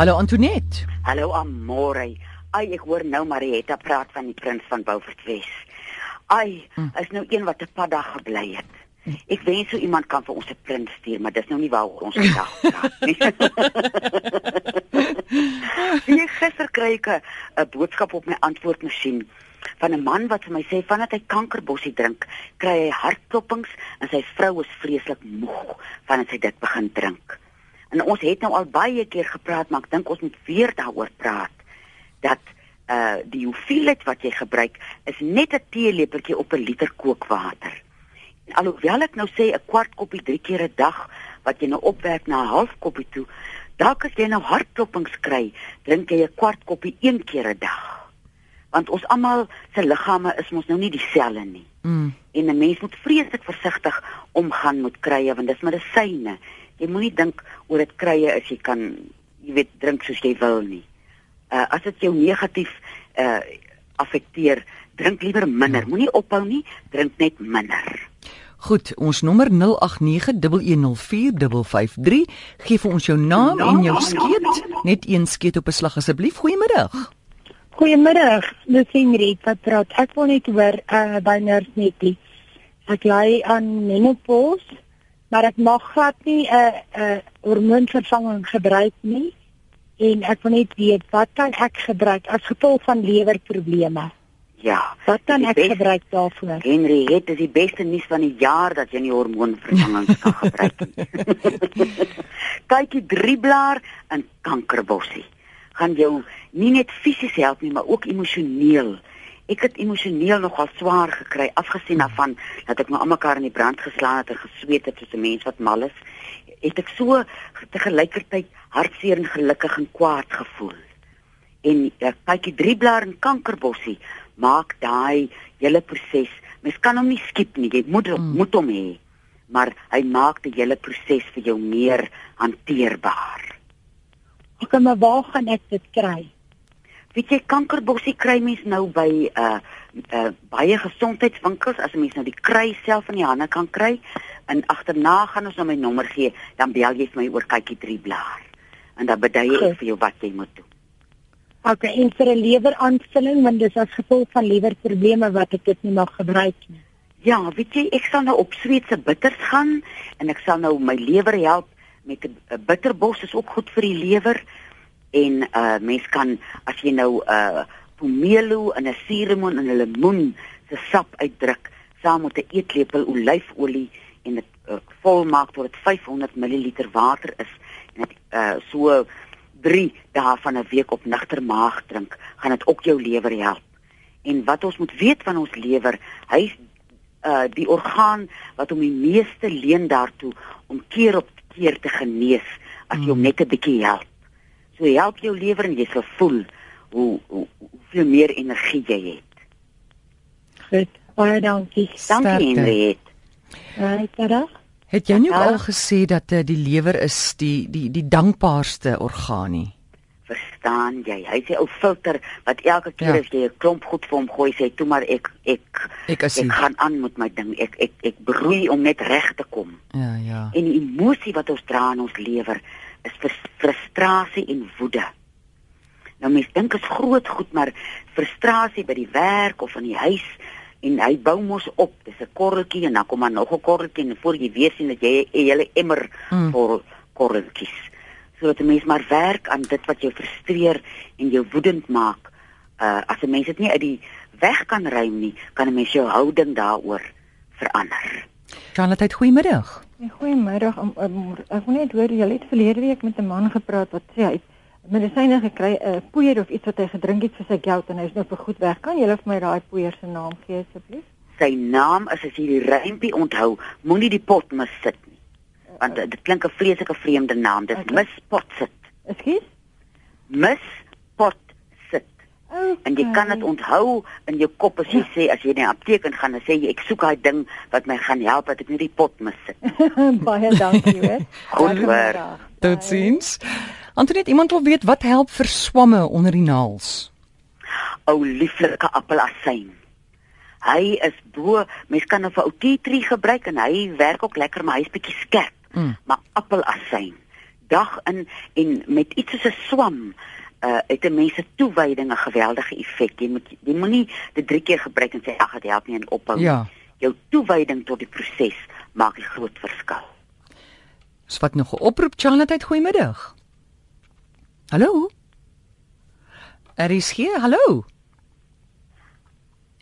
Hallo Antoinette. Hallo Amore. Ai, ek hoor nou Marietta praat van die prins van Beaufort Wes. Ai, hm. is nou een wat 'n paar dae gebly het. Ek wens so iemand kan vir ons 'n prins stuur, maar dis nou nie waaroor ons vandag praat nie. Ek gister kry ek 'n boodskap op my antwoordmasjien van 'n man wat vir my sê vandat hy kankerbossie drink, kry hy hartklopings en sy vrou is vreeslik moeg vandat sy dit begin drink. En ons het nou al baie keer gepraat, maar ek dink ons moet weer daaroor praat dat uh die hoeveelheid wat jy gebruik is net 'n teelepeltjie op 'n liter kookwater. En alhoewel ek nou sê 'n kwart koppie 3 keer 'n dag wat jy nou opwerk na 'n half koppie toe, dalk as jy nou hartklopings kry, drink jy 'n kwart koppie een keer 'n dag. Want ons almal se liggame is mos nou nie dieselfde nie. Mm. En 'n mens moet vreeslik versigtig omgaan met krye want dis medisyne. Jy moenie dink oor dit krye as jy kan, jy weet, drink soos jy wil nie uh, as dit jou negatief uh affekteer, drink liewer minder. Moenie ophou nie, drink net minder. Goed, ons nommer 0891104553. Gee vir ons jou naam en jou skeet, net een skeet op 'n slag asseblief. Goeiemiddag. Goeiemiddag. Dis Ingrid wat praat. Ek wil net hoor uh by Nurse Nettie. Ek ly aan menopause, maar ek mag glad nie 'n uh, 'n uh, hormoonvervanging gebruik nie en ek wil net weet wat kan ek gebruik as gevolg van lewerprobleme? Ja, wat kan ek best, gebruik daarvoor? Henry, dit is die beste nuus van die jaar dat jy nie hormoonvervangings kan gebruik nie. Kyk die drieblaar in kankerbossie. Gaan jou nie net fisies help nie, maar ook emosioneel. Ek het emosioneel nogal swaar gekry afgesien daarvan dat ek my almekaar in die brand geslaan het en gesweet het soos 'n mens wat mal is het ek so te gelykertyd hartseer en gelukkig en kwaad gevoel. En ek kyk die drie blaar in kankerbossie maak daai hele proses. Mens kan hom nie skiep nie. Jy moet mm. moet hom hê. Maar hy maak die hele proses vir jou meer hanteerbaar. Ek kan maar waar gaan ek dit kry? Weet jy kankerbossie kry mens nou by uh, uh, baie gesondheidswinkels as 'n mens nou die kry self in die hande kan kry en agterna gaan ons nou my nommer gee, dan bel jy vir my oor kykie 3 blaar. En dan bedui ek vir jou wat jy moet doen. OK, en vir 'n leweraanvulling want dis as gevolg van lewerprobleme wat ek dit nie mag gebruik nie. Ja, weet jy, ek sal nou op Sweedse bitters gaan en ek sal nou my lewer help met 'n bitterbos is ook goed vir die lewer en uh mens kan as jy nou uh pomelo en 'n suurlemoen en 'n lemoen se sap uitdruk saam met 'n eetlepel olyfolie en dit uh, volmaak tot dit 500 ml water is en dit uh, so 3 dae van 'n week op nigter maag drink, gaan dit ook jou lewer help. En wat ons moet weet van ons lewer, hy uh die orgaan wat hom die meeste leen daartoe om keer op keer te genees as jy hom mm. net 'n bietjie help. So help jou lewer en jy sal voel hoe hoe hoeveel meer energie jy het. Goed. Baie dankie. Dankie Ingrid. Right, het jy nie al gesê dat uh, die lewer is die die die dankbaarste orgaan nie? Verstaan jy? Hy sê ou filter wat elke keer ja. as jy 'n klomp goed vir hom gooi, sê toe maar ek ek ek, ek gaan aan met my ding. Ek ek ek broei om net reg te kom. Ja, ja. En die emosie wat ons dra in ons lewer is frustrasie en woede. Nou mens dink is groot goed, maar frustrasie by die werk of in die huis en hy bou mos op. Dis 'n korreltjie en dan kom maar nog 'n korreltjie en voor jy weet sien dat jy 'n hele emmer mm. vol korreltjies. Sodat 'n mens maar werk aan dit wat jou frustreer en jou woedend maak. Uh as 'n mens dit nie uit die weg kan ruim nie, kan 'n mens jou houding daaroor verander. Charlotte, goeiemiddag. Goeiemiddag. Um, um, ek wil net hoor jy het verlede week met 'n man gepraat wat sê hy medisyne gekry, 'n uh, poeier of iets wat hy gedrink het vir sy gout en hy is nou vir goed weg. Kan jy vir my daai poeier se naam gee asseblief? Sy naam is as jy die rympie onthou, moenie die pot mis sit nie. Want uh, dit klink 'n vreeslike vreemde naam. Dis okay. mis pot sit. Ekskuus? Mis pot sit. Okay. En jy kan dit onthou in jou kop as jy sê as jy na die apteek gaan en sê jy ek soek daai ding wat my gaan help dat ek nie die pot mis sit. Baie dankie hoor. Goed werk. Totsiens. Antoinette, iemand wil weet wat help vir swamme onder die naels? Ou lieflike appelasyn. Hy is bo, mens kan hom vir ou tea tree gebruik en hy werk ook lekker, maar hy's bietjie skerp. Mm. Maar appelasyn, dag in en met iets soos 'n swam uh het 'n mens se toewyding 'n geweldige effek. Jy moet jy moenie dit drie keer gebruik en sê ag dit help nie en ophou. Ja. Jou toewyding tot die proses maak 'n groot verskil. Ons vat nog 'n oproep Charlotte, goeiemiddag. Hallo. Er is hier. Hallo.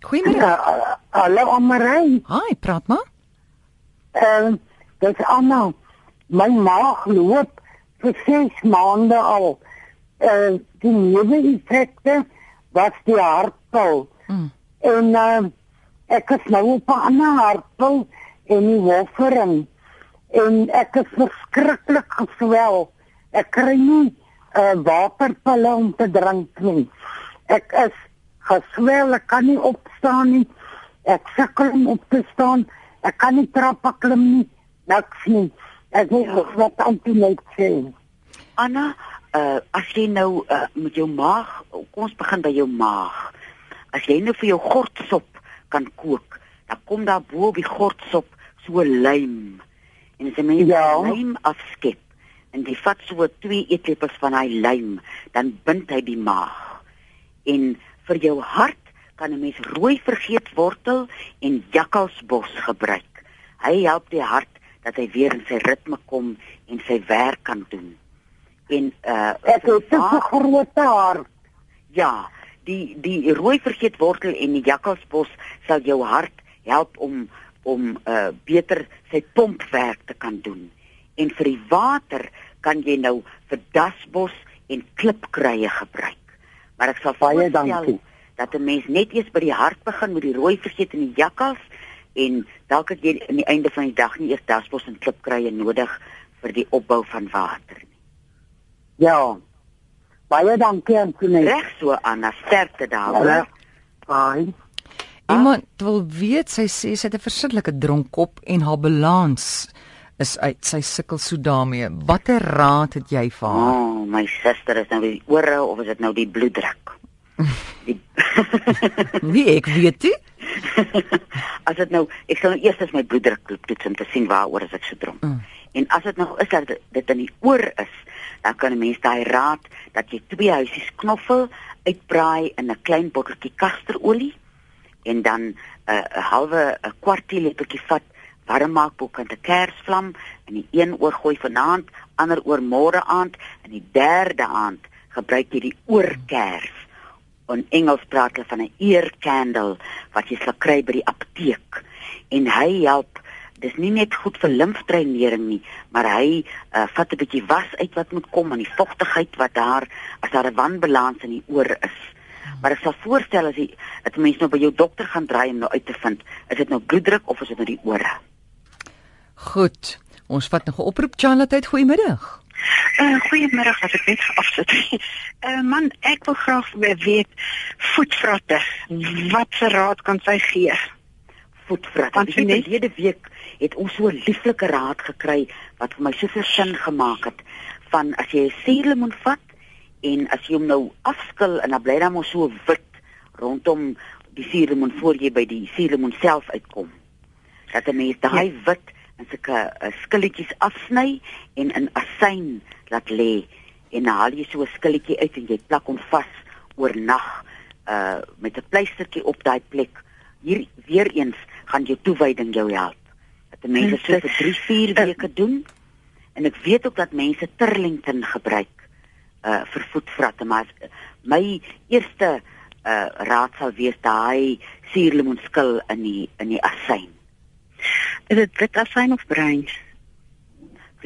Goeiemiddag. Uh, hallo Amarai. Hi, praat maar. Ehm uh, dit is Anna. My maag loop vir 6 maande al. Eh uh, die neeweffekte was die hartpil. Mm. En uh, ek is nou op 'n ander hartpil en die warfarin. En ek is verskriklik geswel. Ek kry nie uh, waterpille om te drink nie. Ek is geswel, ek kan nie opstaan nie. Ek sukkel om op te staan. Ek kan nie trappe klim nie. Niks nie. Ek weet ja. wat antinet sê. Anna, uh as jy nou uh, met jou maag, kom ons begin by jou maag. As jy nou vir jou gortsop kan kook, dan kom daar bo op die gortsop so lym. En as jy mens Ja. lym afskep en jy vat so 2 eetlepels van daai lym, dan bind hy die maag. En vir jou hart kan 'n mens rooi vergeetwortel en jakkalsbos gebruik. Hy help die hart dat hy weer in sy ritme kom en sy werk kan doen. En uh Ek het 'n groot hart. ja, die die rooi vergeetwortel en die jakkalsbos sal jou hart help om om uh beter sy pompwerk te kan doen. En vir die water kan jy nou vir dasbos en klipkruie gebruik. Maar ek sal Baie dankie. dat 'n mens net eers by die hart begin met die rooi vergeet en die jakkals en dalk het jy aan die einde van die dag nie eers dasbos en klipkruie nodig vir die opbou van water. Ja. Baie dankie Antoinette. Reg so Anna, sterkte daaroor. Ja. Bye. Iemand wil weet sy sê sy het 'n verskriklike dronkkop en haar balans is uit. Sy sukkel so daarmee. Watter raad het jy vir O, haar? oh, my suster is nou die ore of is dit nou die bloeddruk? Die Nee, ek weet nie. as dit nou ek sal nou eers as my bloeddruk toets om te sien waaroor is ek so dronk. Mm. En as dit nou is dat dit- dit in die oor is, dan kan 'n mens daai raad dat jy twee huisies knoffel uitbraai in 'n klein botteltjie kasterolie en dan 'n uh, halwe 'n kwart teelepeltjie vat warm maakboek aan 'n kersvlam in die een oor gooi vanaand, ander oor môre aand en die derde aand gebruik jy die oorkers. In Engels praat hulle van 'n ear candle wat jy sal kry by die apteek. En hy help dis nie net goed vir limfdreinering nie, maar hy uh, vat 'n bietjie was uit wat moet kom en die vogtigheid wat daar as daar 'n wanbalans in die oor is. Maar ek sal voorstel as jy dat mense nou by jou dokter gaan draai om nou uit te vind, is dit nou bloeddruk of is dit nou die ore? Goed. Ons vat nog 'n oproep Charlotte, goeiemiddag. Uh, goeiemiddag, as ek net afsit. Uh, man, ek wil graag weet voetvratte. Wat se raad kan sy gee? voetvrat. Want Want die verlede week het ons so 'n lieflike raad gekry wat vir my soveel sin gemaak het van as jy 'n suurlemoen vat en as jy hom nou afskil en dan bly daar mos so wit rondom die suurlemoen voor jy by die suurlemoen self uitkom. Dat 'n mens daai ja. wit in sulke uh, skilletjies afsny en in asyn laat lê en dan haal jy so 'n skilletjie uit en jy plak hom vas oornag uh met 'n pleistertjie op daai plek. Hier weer eens gaan jou toewyding jou help. Dat mense so vir 3, 4 weke doen. En ek weet ook dat mense Turlington gebruik uh vir voetvratte, maar my eerste uh raad sal wees daai suurlemoenskil in die in die asyn. Is dit wit asyn of bruin?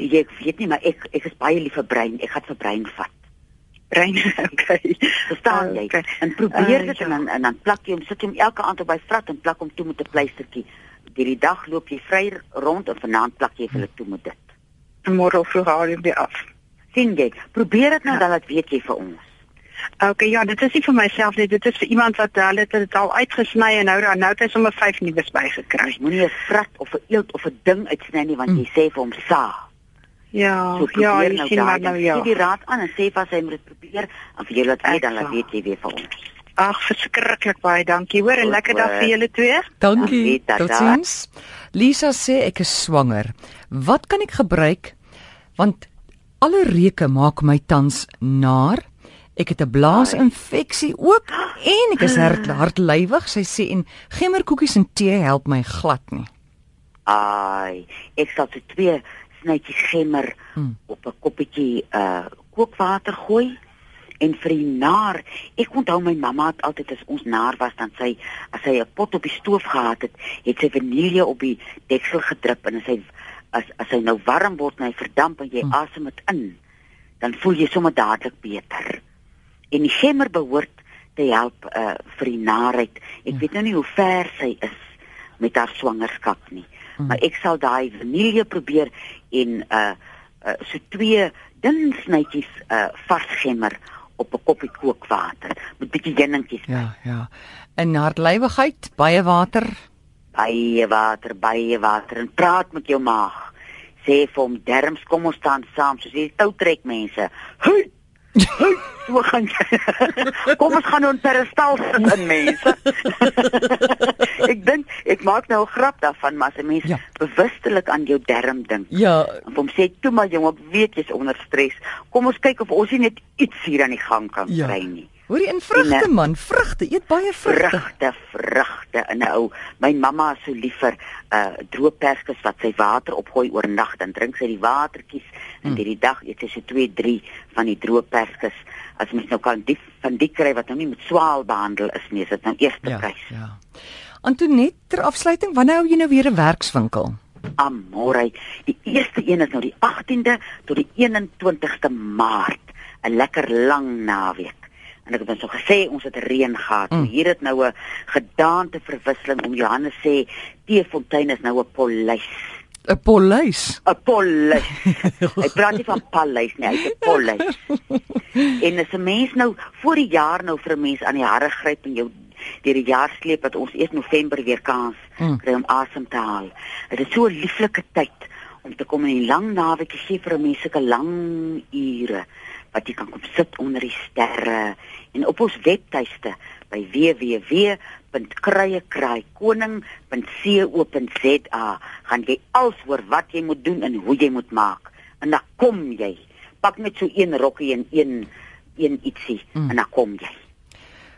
Ek weet nie, maar ek ek is baie lief vir bruin. Ek gaan vir bruin vat. Bruin, okay. Verstaan jy? Okay. En probeer Ah, dit ja. en dan en dan plak jy hom, sit hom elke aand op by vrat en plak hom toe met 'n pleistertjie. Hierdie dag loop jy vry rond en vanaand plak jy vir hulle toe met dit. Môre vroeg haal jy weer af. sien jy? Probeer dit nou Ja. dan laat weet jy vir ons. Okay, ja, dit is nie vir myself nie. Dit is vir iemand wat hulle het dit al uitgesny en nou dan nou het hy sommer 5 nuus bygekry. Moenie 'n vrat of 'n eeld of 'n ding uitsny nie want Mm. jy sê vir hom sa. Ja, So ja, jy sien maar nou gee ja. die raad aan en sê vas hy moet dit probeer en vir jou laat weet Ek dan laat weet jy weer vir ons. Ag, verskriklik baie dankie. Hoor, 'n lekker dag vir julle twee. Dankie. Dankie. Totsiens. Lisa sê ek is swanger. Wat kan ek gebruik? Want Alle reuke maak my tans naar. Ek het 'n blaasinfeksie ook en ek is hart, hartlywig, sy sê en gemmerkoekies en tee help my glad nie. Ai, ek sal so twee snytjies gemmer Hmm. op 'n koppietjie uh kookwater gooi en vir die naar. Ek onthou my mamma het altyd as ons naar was dan sy as sy 'n pot op die stoof gehad het, het sy vanilje op die deksel gedrup en as hy as as hy nou warm word en hy verdamp en jy Hmm. asem dit in, dan voel jy sommer dadelik beter. En die gemmer behoort te help uh vir die naarheid. Ek weet nou nie hoe ver sy is met haar swangerskap nie. Mm. Maar ek sal daai vanilje probeer en uh, uh so twee dun snytjies uh vars gemmer op 'n koppie kookwater met bietjie heuningkies. Ja, ja. En hartlywigheid, baie water. Baie water, baie water en praat met jou maag. Sê vir hom derms kom ons staan saam soos hierdie toutrek mense. Hey! So gaan jy. Kom ons gaan ons perestal sit in mense. Ek maak nou 'n grap daarvan, maar as 'n mens Ja. bewustelik aan jou derm dink. Ja, En hom sê toe maar jong, ek weet jy's onder stres. Kom ons kyk of ons nie net iets hier aan die gang kan Ja. kry nie. hoorie in vrugte En, eh, man, vrugte, eet baie vrugte. Vrugte, vrugte in 'n ou. My mamma is so lief vir uh droë perskes wat sy water opgooi oornag, dan drink sy die watertjies en Mm. hierdie dag eet sy so 2, 3 van die droë perskes. As mens nou kan die van die kry wat nou nie met swaal behandel is nie, is dit nou eerste Ja, prys. ja. Antoinette, ter afsluiting, wanneer hou jy nou weer 'n werkswinkel? Amore. Die eerste een is nou die 18de tot die 21ste Maart, 'n lekker lang naweek. En ek het ons al gesê ons het reën gehad. Mm. Hier het nou 'n gedaante verwisseling om Johannes sê Teefontein is nou 'n polis. 'n Polis. 'n Polis. Hy praat nie van paleis nie, hy's 'n polis. en as 'n mens nou voor die jaar nou vir 'n mens aan die hare gryp en jou deur die jaar sleep dat ons eers November weer kans Mm. kry om asem te haal. Dit is so 'n lieflike tyd om te kom in die lang naweek gee vir 'n mens sulke lang ure wat jy kan kom sit onder die sterre en op ons webtuiste by www.kruiekraaikoning.co.za gaan jy alles hoor wat jy moet doen en hoe jy moet maak. En dan kom jy. Pak net so een rokkie en een een ietsie mm. en dan kom jy.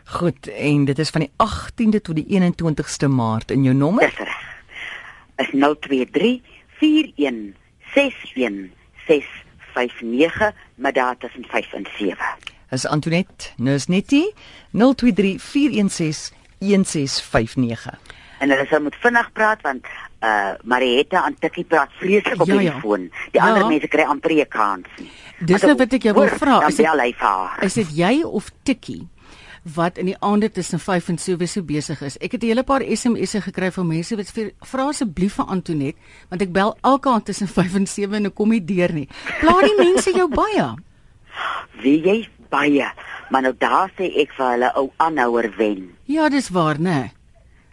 Goed, en dit is van die 18de tot die 21ste Maart in jou nommer. Dis reg. Is 023 41 61 659 met daar tussen 5 en 7. Is Antoinette Nusnetti 0234161659. En hulle sal moet vinnig praat want uh Marietta en Tikkie praat vreeslik op Ja, die ja. telefoon. Die Ja. ander mense kry amper 'n kans nie. Dis nou wat ek jou wil vra. Is dit is dit jy of Tikkie wat in die aande tussen 5 en 7 so besig is? Ek het 'n hele paar SMS'e gekry van mense wat vra asseblief vir Antoinette want ek bel elke aand tussen 5 en 7 en ek kom nie deur nie. Pla die mense jou baie. Wie jy baie, maar nou daar sê ek vir hulle ou aanhouer wen. Ja, dis waar, né?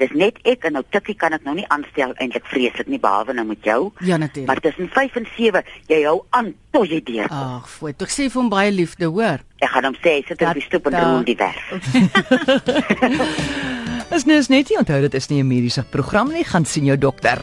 Dis net ek en nou Tikkie kan ek nou nie aanstel eintlik vreeslik nie behalwe nou met jou. Ja, natuurlik. Maar tussen 5 en 7, jy hou aan tot jy deur. Ag, fooi. Tog sê vir hom baie liefde, hoor. Ek gaan hom sê sit op die stoep en roer die werf. Is Nusnetti onthou dit is nie 'n mediese program nie, gaan sien jou dokter.